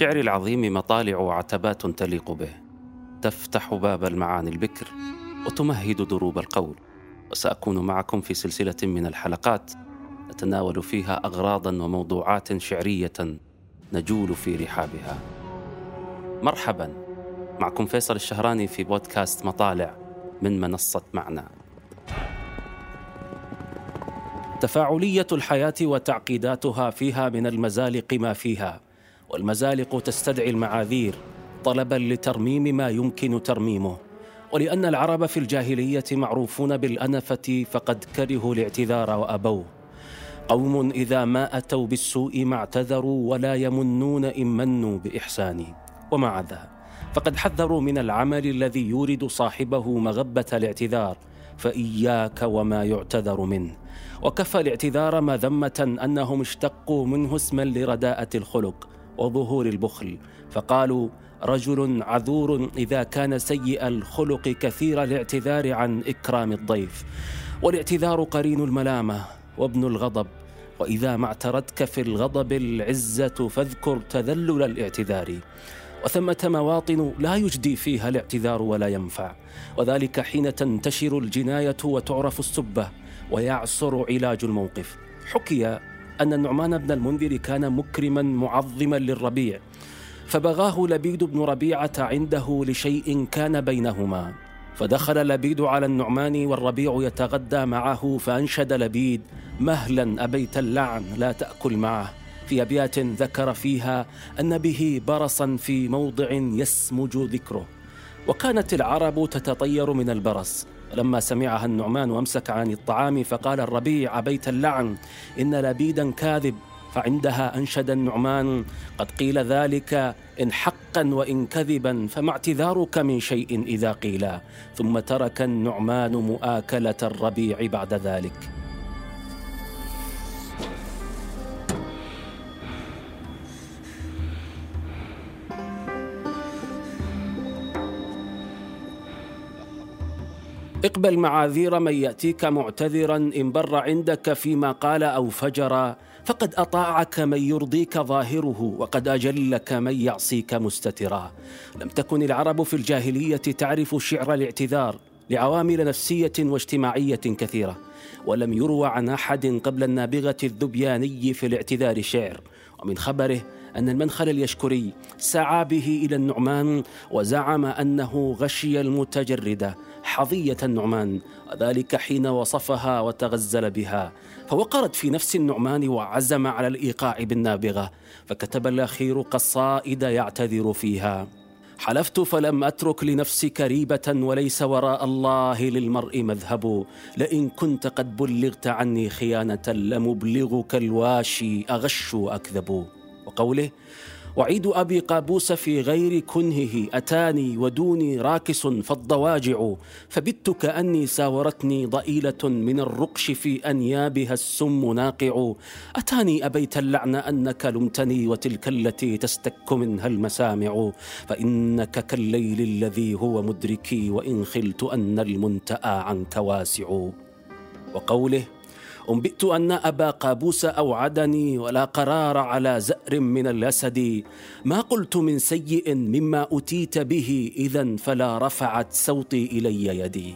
للشعر العظيم مطالع وعتبات تليق به. تفتح باب المعاني البكر وتمهد دروب القول. وسأكون معكم في سلسلة من الحلقات نتناول فيها اغراضا وموضوعات شعرية نجول في رحابها. مرحبا. معكم فيصل الشهراني في بودكاست مطالع من منصة معنى. تفاعلية الحياة وتعقيداتها فيها من المزالق ما فيها. والمزالق تستدعي المعاذير طلبا لترميم ما يمكن ترميمه. ولأن العرب في الجاهلية معروفون بالأنفة فقد كرهوا الاعتذار وأبوه. قوم إذا ما أتوا بالسوء ما اعتذروا ولا يمنون إن منوا بإحسان. ومع ذا فقد حذروا من العمل الذي يورد صاحبه مغبة الاعتذار فإياك وما يعتذر منه. وكفى الاعتذار مذمه أنهم اشتقوا منه اسما لرداءة الخلق. وظهور البخل. فقالوا رجل عذور إذا كان سيء الخلق كثير الاعتذار عن إكرام الضيف. والاعتذار قرين الملامة وابن الغضب. وإذا ما اعترتك في الغضب العزة فاذكر تذلل الاعتذار. وثمة مواطن لا يجدي فيها الاعتذار ولا ينفع. وذلك حين تنتشر الجناية وتعرف السبة ويعصر علاج الموقف. حكي أن النعمان بن المنذر كان مكرما معظما للربيع فبغاه لبيد بن ربيعة عنده لشيء كان بينهما. فدخل لبيد على النعمان والربيع يتغدى معه فأنشد لبيد مهلا أبيت اللعن لا تأكل معه. في أبيات ذكر فيها أن به برصا في موضع يسمج ذكره. وكانت العرب تتطير من البرص لما سمعها النعمان وامسك عن الطعام فقال الربيع بيت اللعن إن لبيدا كاذب فعندها أنشد النعمان قد قيل ذلك إن حقا وإن كذبا فما اعتذارك من شيء إذا قيل ثم ترك النعمان مؤاكلة الربيع بعد ذلك. اقبل معاذير من يأتيك معتذرا إن بر عندك فيما قال أو فجر فقد أطاعك من يرضيك ظاهره وقد أجلك من يعصيك مستترا. لم تكن العرب في الجاهلية تعرف شعر الاعتذار لعوامل نفسية واجتماعية كثيرة ولم يروى عن أحد قبل النابغة الذبياني في الاعتذار شعر. ومن خبره أن المنخل اليشكري سعى به إلى النعمان وزعم أنه غشي المتجردة حظية النعمان وذلك حين وصفها وتغزل بها. فوقرت في نفس النعمان وعزم على الإيقاع بالنابغة فكتب الأخير قصائد يعتذر فيها. حلفت فلم أترك لنفسك ريبه وليس وراء الله للمرء مذهب. لئن كنت قد بلغت عني خيانة لمبلغك الواشي أغش وأكذب. وقوله وعيد أبي قابوس في غير كنهه أتاني ودوني راكس فالضواجع فبت كأني ساورتني ضئيلة من الرقش في أنيابها السم ناقع. أتاني أبيت اللعن أنك لمتني وتلك التي تستك منها المسامع. فإنك كالليل الذي هو مدركي وإن خلت أن المنتأى عنك واسع. وقوله أنبئت أن أبا قابوس أوعدني ولا قرار على زأر من الأسد ما قلت من سيء مما أتيت به إذا فلا رفعت صوتي إلي يدي.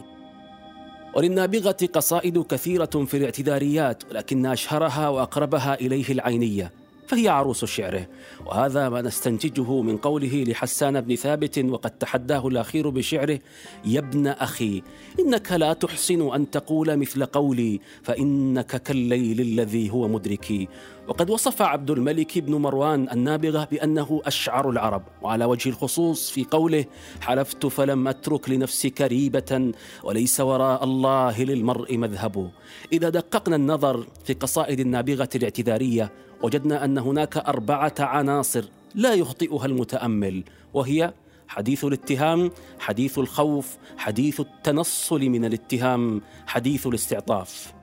وللنابغة قصائد كثيرة في الاعتذاريات ولكن أشهرها وأقربها إليه العينية. فهي عروس شعره وهذا ما نستنتجه من قوله لحسان بن ثابت وقد تحداه الأخير بشعره يا ابن أخي إنك لا تحسن أن تقول مثل قولي فإنك كالليل الذي هو مدركي. وقد وصف عبد الملك بن مروان النابغة بأنه أشعر العرب وعلى وجه الخصوص في قوله حلفت فلم أترك لنفسك ريبة وليس وراء الله للمرء مذهب إذا دققنا النظر في قصائد النابغة الاعتذارية وجدنا أن هناك أربعة عناصر لا يخطئها المتأمل وهي حديث الاتهام حديث الخوف حديث التنصل من الاتهام حديث الاستعطاف.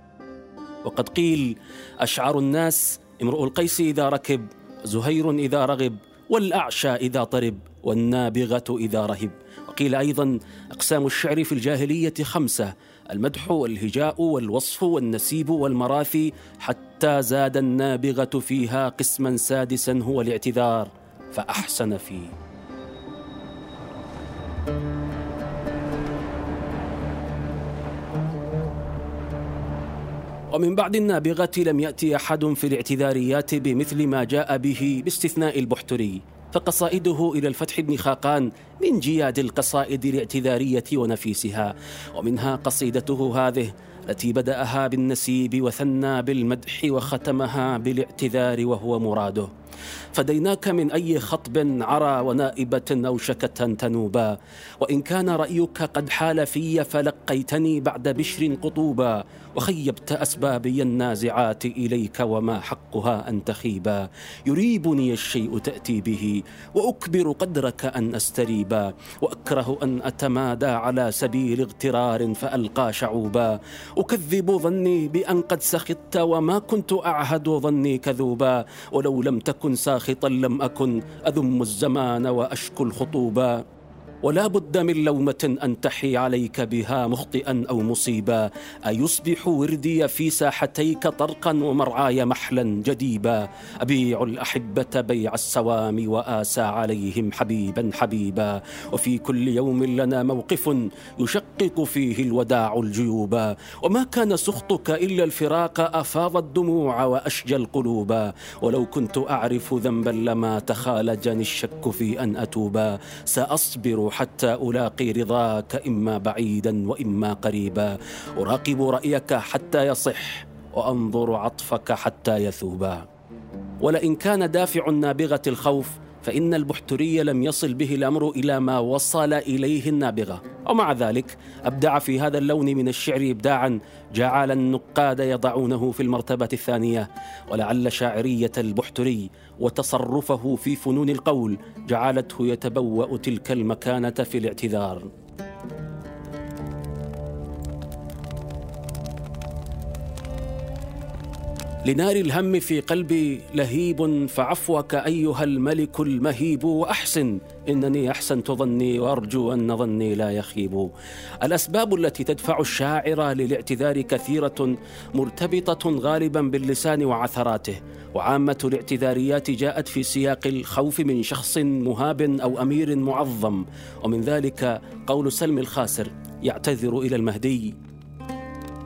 وقد قيل أشعر الناس امرؤ القيس إذا ركب زهير إذا رغب والأعشى إذا طرب والنابغة إذا رهب. وقيل أيضا أقسام الشعر في الجاهلية خمسة المدح والهجاء والوصف والنسيب والمراثي حتى زاد النابغة فيها قسما سادسا هو الاعتذار فأحسن فيه. ومن بعد النابغة لم يأتي أحد في الاعتذاريات بمثل ما جاء به باستثناء البحتري فقصائده إلى الفتح بن خاقان من جياد القصائد الاعتذارية ونفيسها. ومنها قصيدته هذه التي بدأها بالنسيب وثنى بالمدح وختمها بالاعتذار وهو مراده. فديناك من أي خطب عرى ونائبة أو شكة تنوبا. وإن كان رأيك قد حال في فلقيتني بعد بشر قطوبا. وخيبت أسبابي النازعات إليك وما حقها أن تخيبا. يريبني الشيء تأتي به وأكبر قدرك أن أستريبا. وأكره أن أتمادى على سبيل اغترار فألقى شعوبا. أكذب ظني بأن قد سخطت وما كنت أعهد ظني كذوبا. ولو لم تكن ساخطا لم أكن أذم الزمان وأشكو الخطوبا. ولا بد من لومة أنتحي عليك بها مخطئا أو مصيبا. أيصبح وردي في ساحتيك طرقا ومرعاي محلا جديبا. أبيع الأحبة بيع السوام وآسى عليهم حبيبا حبيبا. وفي كل يوم لنا موقف يشقق فيه الوداع الجيوبا وما كان سخطك إلا الفراق أفاض الدموع وأشجى القلوبا ولو كنت أعرف ذنبا لما تخالجني الشك في أن أتوبا سأصبر حتى ألاقي رضاك إما بعيدا وإما قريبا. أراقب رأيك حتى يصح وأنظر عطفك حتى يثوبا. ولئن كان دافع النابغة الخوف فإن البحتري لم يصل به الأمر إلى ما وصل إليه النابغة. ومع ذلك أبدع في هذا اللون من الشعر إبداعا جعل النقاد يضعونه في المرتبة الثانية. ولعل شاعرية البحتري وتصرفه في فنون القول جعلته يتبوأ تلك المكانة في الاعتذار. لنار الهم في قلبي لهيب فعفوك أيها الملك المهيب وأحسن إنني أحسنت ظني وأرجو أن ظني لا يخيب. الأسباب التي تدفع الشاعر للاعتذار كثيرة مرتبطة غالبا باللسان وعثراته وعامة الاعتذاريات جاءت في سياق الخوف من شخص مهاب أو أمير معظم ومن ذلك قول سلم الخاسر يعتذر إلى المهدي.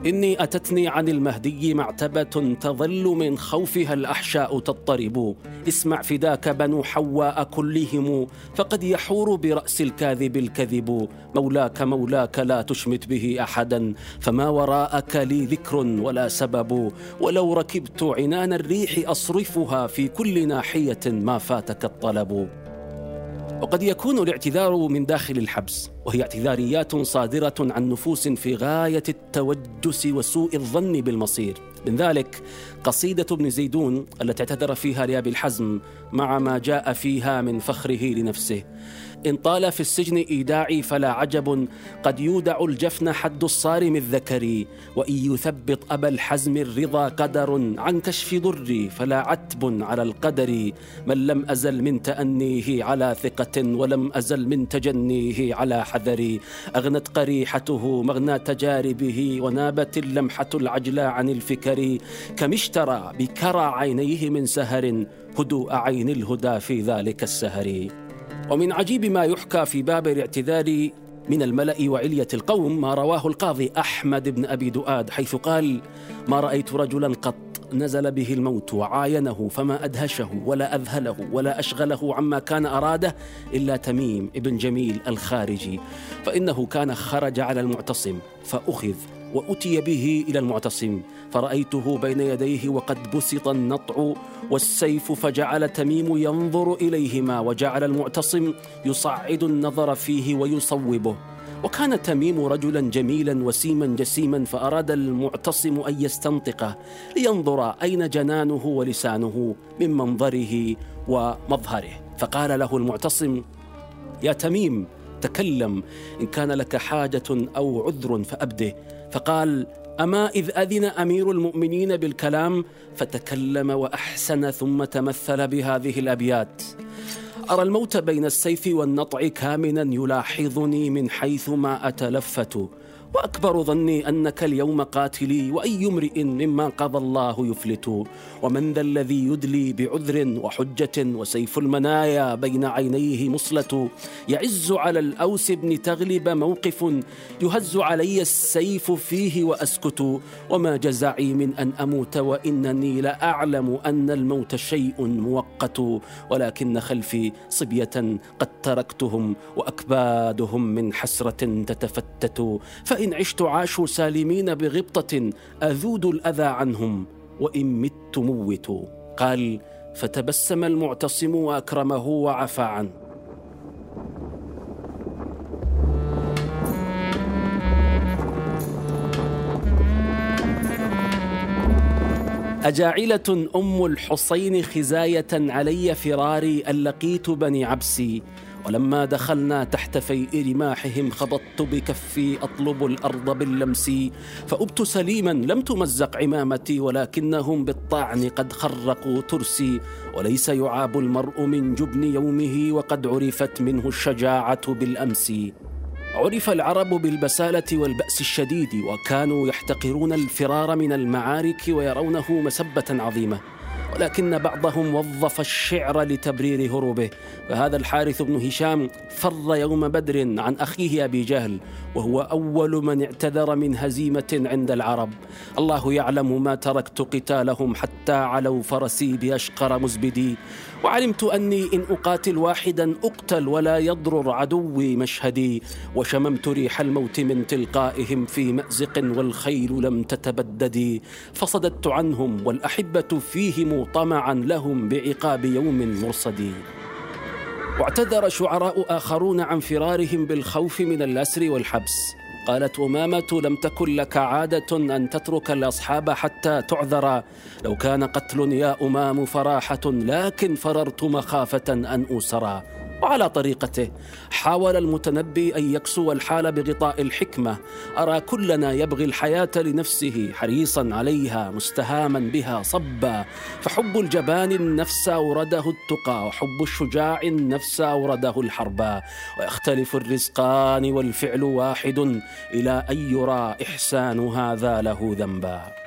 إني أتتني عن المهدي معتبة تظل من خوفها الأحشاء تضطرب. اسمع فداك بنو حواء كلهم فقد يحور برأس الكاذب الكذب. مولاك مولاك لا تشمت به أحدا فما وراءك لي ذكر ولا سبب. ولو ركبت عنان الريح أصرفها في كل ناحية ما فاتك الطلب. وقد يكون الاعتذار من داخل الحبس وهي اعتذاريات صادرة عن نفوس في غاية التوجس وسوء الظن بالمصير. من ذلك قصيدة ابن زيدون التي اعتذر فيها لابي الحزم مع ما جاء فيها من فخره لنفسه. إن طال في السجن إيداعي فلا عجب. قد يودع الجفن حد الصارم الذكري وإن يثبط أبا الحزم الرضا قدر. عن كشف ضري فلا عتب على القدر. من لم أزل من تأنيه على ثقة. ولم أزل من تجنيه على حذري أغنت قريحته مغنى تجاربه. ونابت اللمحة العجلى عن الفكر. كم اشترى بكرى عينيه من سهر. هدوء عين الهدى في ذلك السهر. ومن عجيب ما يحكى في باب الاعتذار من الملأ وعلية القوم ما رواه القاضي أحمد بن أبي دؤاد حيث قال ما رأيت رجلا قط نزل به الموت وعاينه فما أدهشه ولا أذهله ولا أشغله عما كان أراده إلا تميم ابن جميل الخارجي فإنه كان خرج على المعتصم فأخذ وأتي به إلى المعتصم فرأيته بين يديه وقد بسط النطع والسيف فجعل تميم ينظر إليهما وجعل المعتصم يصعد النظر فيه ويصوبه. وكان تميم رجلا جميلا وسيما جسيما فأراد المعتصم أن يستنطقه لينظر أين جنانه ولسانه من منظره ومظهره. فقال له المعتصم يا تميم تكلم إن كان لك حاجة أو عذر فأبده. فقال أما إذ أذن أمير المؤمنين بالكلام فتكلم وأحسن ثم تمثل بهذه الأبيات. أرى الموت بين السيف والنطع كامنا يلاحظني من حيث ما أتلفت. وأكبر ظني أنك اليوم قاتلي وأي امرئ مما قضى الله يفلت. ومن ذا الذي يدلي بعذر وحجة وسيف المنايا بين عينيه مصله يعز على الأوس بن تغلب موقف يهز علي السيف فيه وأسكت. وما جزعي من أن أموت وإنني لأعلم أن الموت شيء مؤقت. ولكن خلفي صبية قد تركتهم وأكبادهم من حسرة تتفتت. فإن عشت عاشوا سالمين بغبطة أذود الأذى عنهم وإن مت موت. قال فتبسم المعتصم وأكرمه وعفى عنه. أجاعلة أم الحصين خزاية علي فراري أن لقيت بني عبسي ولما دخلنا تحت فيء رماحهم خبطت بكفي أطلب الأرض باللمس فأبت سليما لم تمزق عمامتي ولكنهم بالطعن قد خرقوا ترسي وليس يعاب المرء من جبن يومه وقد عرفت منه الشجاعة بالأمس. عرف العرب بالبسالة والبأس الشديد وكانوا يحتقرون الفرار من المعارك ويرونه مسبة عظيمة. ولكن بعضهم وظف الشعر لتبرير هروبه. فهذا الحارث بن هشام فر يوم بدر عن أخيه أبي جهل وهو أول من اعتذر من هزيمة عند العرب. الله يعلم ما تركت قتالهم حتى علوا فرسي بأشقر مزبدي. وعلمت أني إن أقاتل واحدا أقتل ولا يضرر عدوي مشهدي. وشممت ريح الموت من تلقائهم في مأزق والخيل لم تتبدد فصددت عنهم والأحبة فيهم طمعا لهم بعقاب يوم مرصد واعتذر شعراء آخرون عن فرارهم بالخوف من الأسر والحبس. قالت أمامة لم تكن لك عادة أن تترك الأصحاب حتى تعذر. لو كان قتل يا أمام فراحة لكن فررت مخافة أن أوسرا. وعلى طريقته. حاول المتنبي أن يكسو الحال بغطاء الحكمة. أرى كلنا يبغي الحياة لنفسه حريصا عليها مستهاما بها صبا. فحب الجبان النفس أورده التقى وحب الشجاع النفس أورده الحربا ويختلف الرزقان والفعل واحد إلى أن يرى إحسان هذا له ذنبا.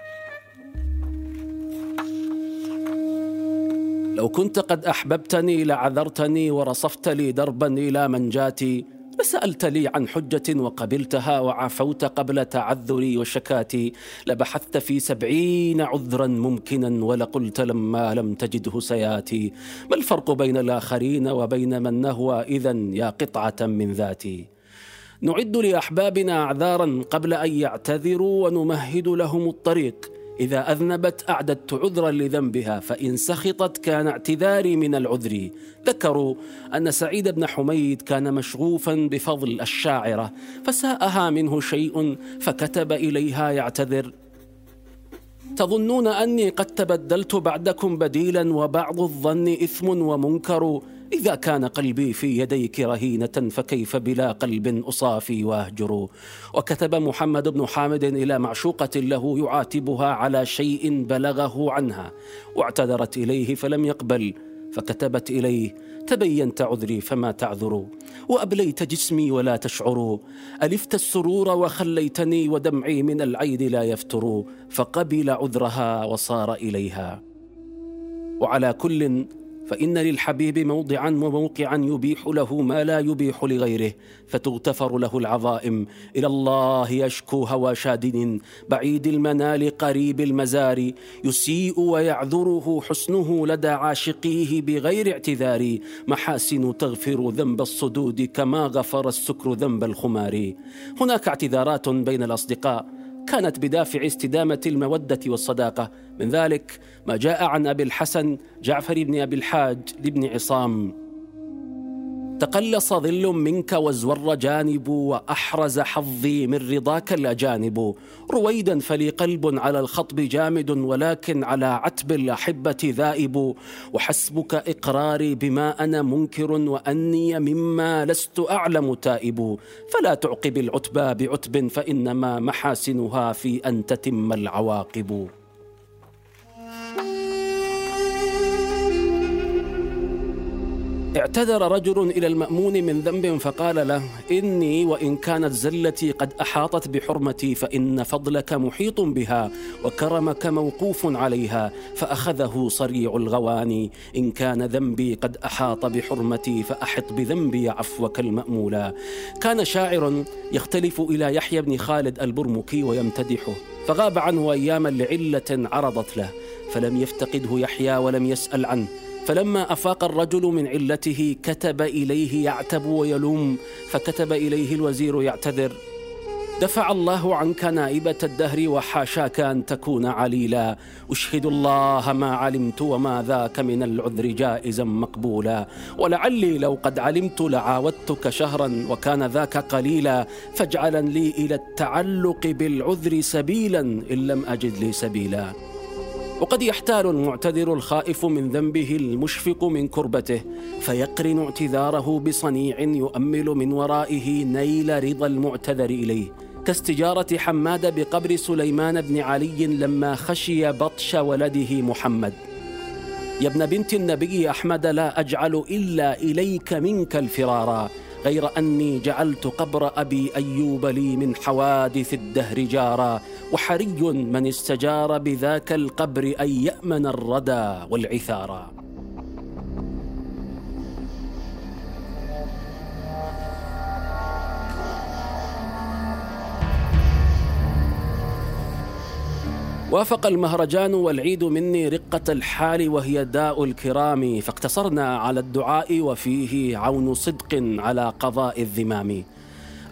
لو كنت قد أحببتني لعذرتني ورصفت لي دربا إلى منجاتي لسألت لي عن حجة وقبلتها وعفوت قبل تعذري وشكاتي. لبحثت في سبعين عذرا ممكنا ولقلت لما لم تجده سياتي. ما الفرق بين الآخرين وبين من نهوى اذا يا قطعة من ذاتي؟ نعد لأحبابنا أعذارا قبل أن يعتذروا ونمهد لهم الطريق. إذا أذنبت أعددت عذرا لذنبها فإن سخطت كان اعتذاري من العذر. ذكروا أن سعيد بن حميد كان مشغوفا بفضل الشاعرة فساءها منه شيء فكتب إليها يعتذر. تظنون أني قد تبدلت بعدكم بديلا وبعض الظن إثم ومنكر. إذا كان قلبي في يديك رهينة فكيف بلا قلب أصافي وأهجر؟ وكتب محمد بن حامد إلى معشوقة له يعاتبها على شيء بلغه عنها واعتذرت إليه فلم يقبل فكتبت إليه تبينت عذري فما تعذر؟ وأبليت جسمي ولا تشعر. ألفت السرور وخليتني ودمعي من العين لا يفتر فقبل عذرها وصار إليها. وعلى كل فإن للحبيب موضعا وموقعا يبيح له ما لا يبيح لغيره فتغتفر له العظائم. إلى الله يشكو هوى شادن بعيد المنال قريب المزار. يسيء ويعذره حسنه لدى عاشقيه بغير اعتذار. محاسن تغفر ذنب الصدود كما غفر السكر ذنب الخمار. هناك اعتذارات بين الأصدقاء. كانت بدافع استدامة المودة والصداقة. من ذلك ما جاء عن أبي الحسن جعفر بن أبي الحاج لابن عصام. تقلص ظل منك وازور جانب وأحرز حظي من رضاك الأجانب. رويدا فلي قلب على الخطب جامد ولكن على عتب الأحبة ذائب. وحسبك إقراري بما أنا منكر وأني مما لست أعلم تائب. فلا تعقب العتبى بعتب فإنما محاسنها في أن تتم العواقب. اعتذر رجل إلى المأمون من ذنب فقال له إني وإن كانت زلتي قد أحاطت بحرمتي فإن فضلك محيط بها وكرمك موقوف عليها فأخذه صريع الغواني. إن كان ذنبي قد أحاط بحرمتي فأحط بذنبي عفوك المأمولا. كان شاعر يختلف إلى يحيى بن خالد البرمكي ويمتدحه فغاب عنه أياما لعلة عرضت له فلم يفتقده يحيى ولم يسأل عنه. فلما أفاق الرجل من علته كتب إليه يعتب ويلوم فكتب إليه الوزير يعتذر. دفع الله عنك نائبة الدهر وحاشاك أن تكون عليلا. أشهد الله ما علمت وما ذاك من العذر جائزا مقبولا. ولعلي لو قد علمت لعاودتك شهرا وكان ذاك قليلا. فاجعلا لي إلى التعلق بالعذر سبيلا إن لم أجد لي سبيلا. وقد يحتال المعتذر الخائف من ذنبه المشفق من كربته فيقرن اعتذاره بصنيع يؤمل من ورائه نيل رضا المعتذر إليه. كاستجارة حماد بقبر سليمان بن علي لما خشي بطش ولده محمد. يا ابن بنت النبي أحمد لا أجعل إلا إليك منك الفرارا. غير أني جعلت قبر أبي أيوب لي من حوادث الدهر جارا وحري من استجار بذاك القبر أن يأمن الردى والعثارا. وافق المهرجان والعيد مني رقة الحال وهي داء الكرام فاقتصرنا على الدعاء وفيه عون صدق على قضاء الذمام.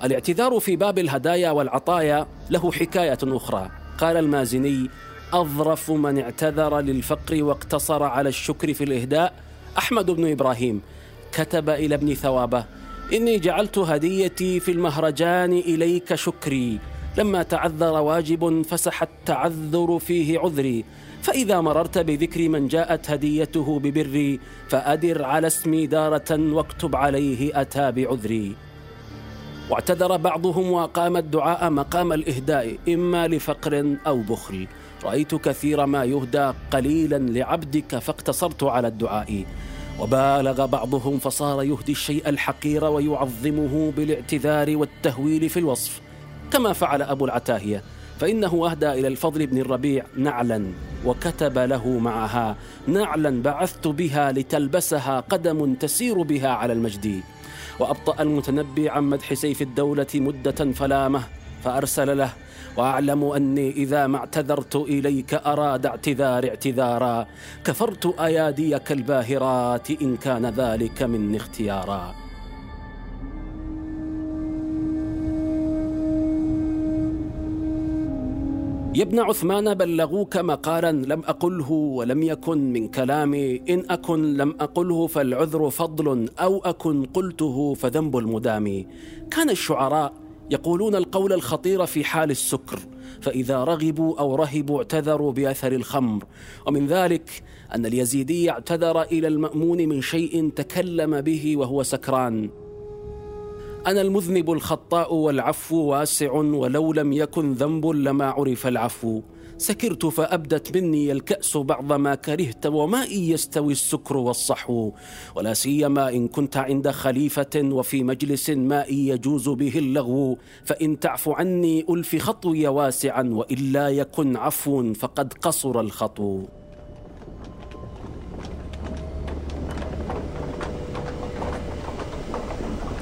الاعتذار في باب الهدايا والعطايا له حكاية أخرى. قال المازني أظرف من اعتذر للفقر واقتصر على الشكر في الإهداء. أحمد بن إبراهيم كتب إلى ابن ثوابه إني جعلت هديتي في المهرجان إليك شكري. لما تعذر واجب فسح التعذر فيه عذري. فإذا مررت بذكر من جاءت هديته ببري فأدر على اسمي دارة واكتب عليه أتى بعذري. واعتذر بعضهم وأقام الدعاء مقام الإهداء إما لفقر أو بخل. رأيت كثير ما يهدى قليلا لعبدك فاقتصرت على الدعاء. وبالغ بعضهم فصار يهدي الشيء الحقير ويعظمه بالاعتذار والتهويل في الوصف. كما فعل أبو العتاهية. فإنه أهدى إلى الفضل بن الربيع نعلا وكتب له معها. نعلا بعثت بها لتلبسها قدم تسير بها على المجد. وأبطأ المتنبي عن مدح سيف الدولة مدة فلامة فأرسل له وأعلم أني إذا ما اعتذرت إليك أراد اعتذار اعتذارا. كفرت أياديك الباهرات إن كان ذلك مني اختيارا. يا ابن عثمان بلغوك مقالا لم أقله ولم يكن من كلامي. إن أكن لم أقله فالعذر فضل أو أكن قلته فذنب المدام. كان الشعراء يقولون القول الخطير في حال السكر فإذا رغبوا أو رهبوا اعتذروا بأثر الخمر. ومن ذلك أن اليزيدي اعتذر إلى المأمون من شيء تكلم به وهو سكران. أنا المذنب الخطاء والعفو واسع ولو لم يكن ذنب لما عرف العفو. سكرت فأبدت مني الكأس بعض ما كرهت وما إن يستوي السكر والصحو. ولا سيما إن كنت عند خليفة وفي مجلس ما إن يجوز به اللغو. فإن تعف عني ألف خطوي واسعا وإلا يكن عفو فقد قصر الخطو.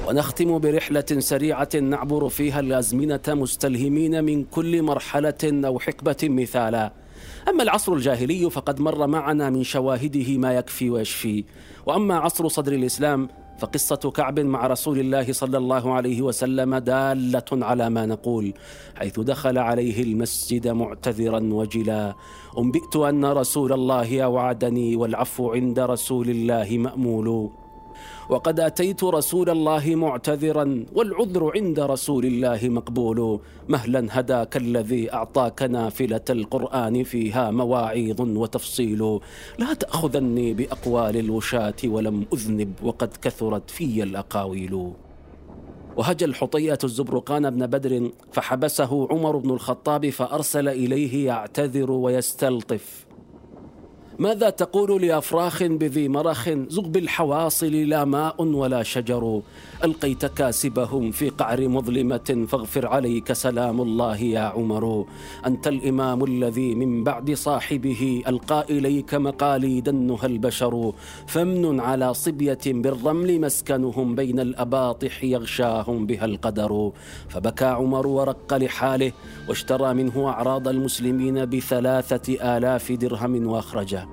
ونختم برحلة سريعة نعبر فيها الأزمنة مستلهمين من كل مرحلة أو حقبة مثالا. أما العصر الجاهلي فقد مر معنا من شواهده ما يكفي ويشفي. وأما عصر صدر الإسلام فقصة كعب مع رسول الله صلى الله عليه وسلم دالة على ما نقول حيث دخل عليه المسجد معتذرا وجلا. أنبئت أن رسول الله أوعدني والعفو عند رسول الله مأمول. وقد أتيت رسول الله معتذرا والعذر عند رسول الله مقبول. مهلا هداك الذي أعطاك نافلة القرآن فيها مواعيظ وتفصيل. لا تأخذني بأقوال الوشاة ولم أذنب وقد كثرت في الأقاويل. وهجى الحطية الزبرقان بن بدر فحبسه عمر بن الخطاب فأرسل إليه يعتذر ويستلطف. ماذا تقول لأفراخ بذي مرخ زغ بالحواصل لا ماء ولا شجر؟ ألقيت كاسبهم في قعر مظلمة فاغفر عليك سلام الله يا عمر. أنت الإمام الذي من بعد صاحبه ألقى إليك مقاليد دنها البشر. فمن على صبية بالرمل مسكنهم بين الأباطح يغشاهم بها القدر. فبكى عمر ورق لحاله واشترى منه أعراض المسلمين بثلاثة آلاف درهم وأخرجه.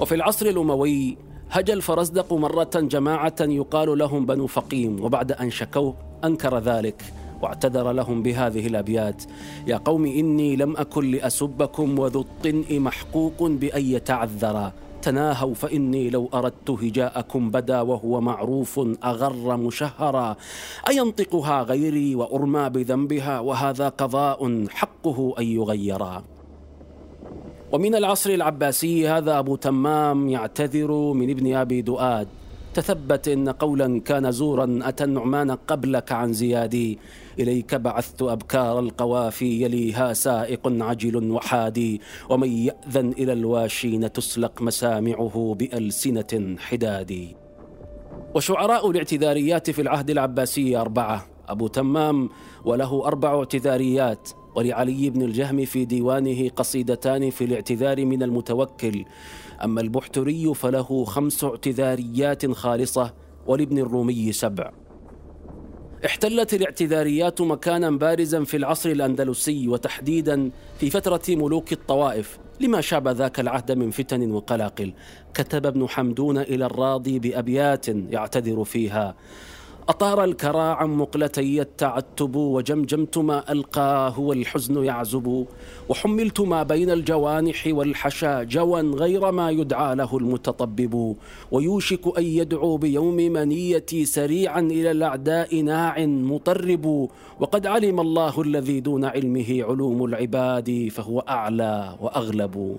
وفي العصر الأموي هجى الفرزدق مرة جماعة يقال لهم بنو فقيم وبعد أن شكوا أنكر ذلك واعتذر لهم بهذه الأبيات. يا قوم إني لم أكن لأسبكم وذو الطنء محقوق بأن يتعذرا تناهوا فإني لو أردت هجاءكم بدا وهو معروف أغر مشهرا. أينطقها غيري وأرمى بذنبها وهذا قضاء حقه أن يغيرا. ومن العصر العباسي هذا أبو تمام يعتذر من ابن أبي دؤاد. تثبت إن قولا كان زورا أتى النعمان قبلك عن زيادي. إليك بعثت أبكار القوافي يليها سائق عجل وحادي. ومن يأذن إلى الواشين تسلق مسامعه بألسنة حدادي. وشعراء الاعتذاريات في العهد العباسي أربعة. أبو تمام وله أربع اعتذاريات. ولعلي بن الجهم في ديوانه قصيدتان في الاعتذار من المتوكل. أما البحتري فله خمس اعتذاريات خالصة ولابن الرومي سبع. احتلت الاعتذاريات مكانا بارزا في العصر الأندلسي وتحديدا في فترة ملوك الطوائف لما شاب ذاك العهد من فتن وقلاقل. كتب ابن حمدون إلى الراضي بأبيات يعتذر فيها. أطار الكرى عن مقلتي التعتب وجمجمت ما ألقاه والحزن يعزب وحملت ما بين الجوانح والحشا جوا غير ما يدعى له المتطبب ويوشك أن يدعو بيوم منيتي سريعا إلى الأعداء ناع مطرب وقد علم الله الذي دون علمه علوم العباد فهو أعلى وأغلب.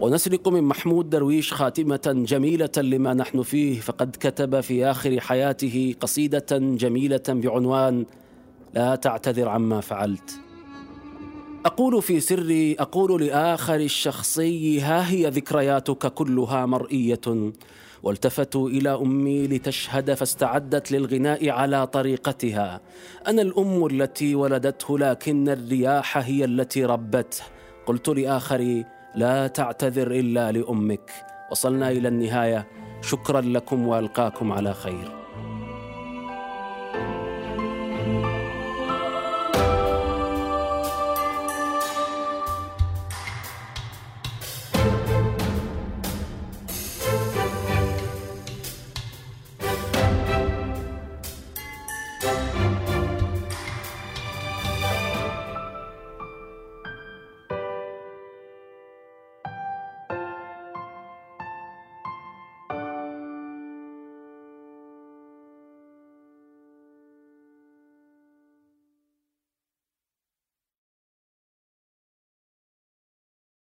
ونسرق من محمود درويش خاتمة جميلة لما نحن فيه فقد كتب في آخر حياته قصيدة جميلة بعنوان لا تعتذر عما فعلت. أقول في سري أقول لآخر الشخصي ها هي ذكرياتك كلها مرئية. والتفتوا إلى أمي لتشهد فاستعدت للغناء على طريقتها. أنا الأم التي ولدته لكن الرياح هي التي ربته. قلت لآخري لا تعتذر إلا لأمك. وصلنا إلى النهاية. شكرا لكم وألقاكم على خير.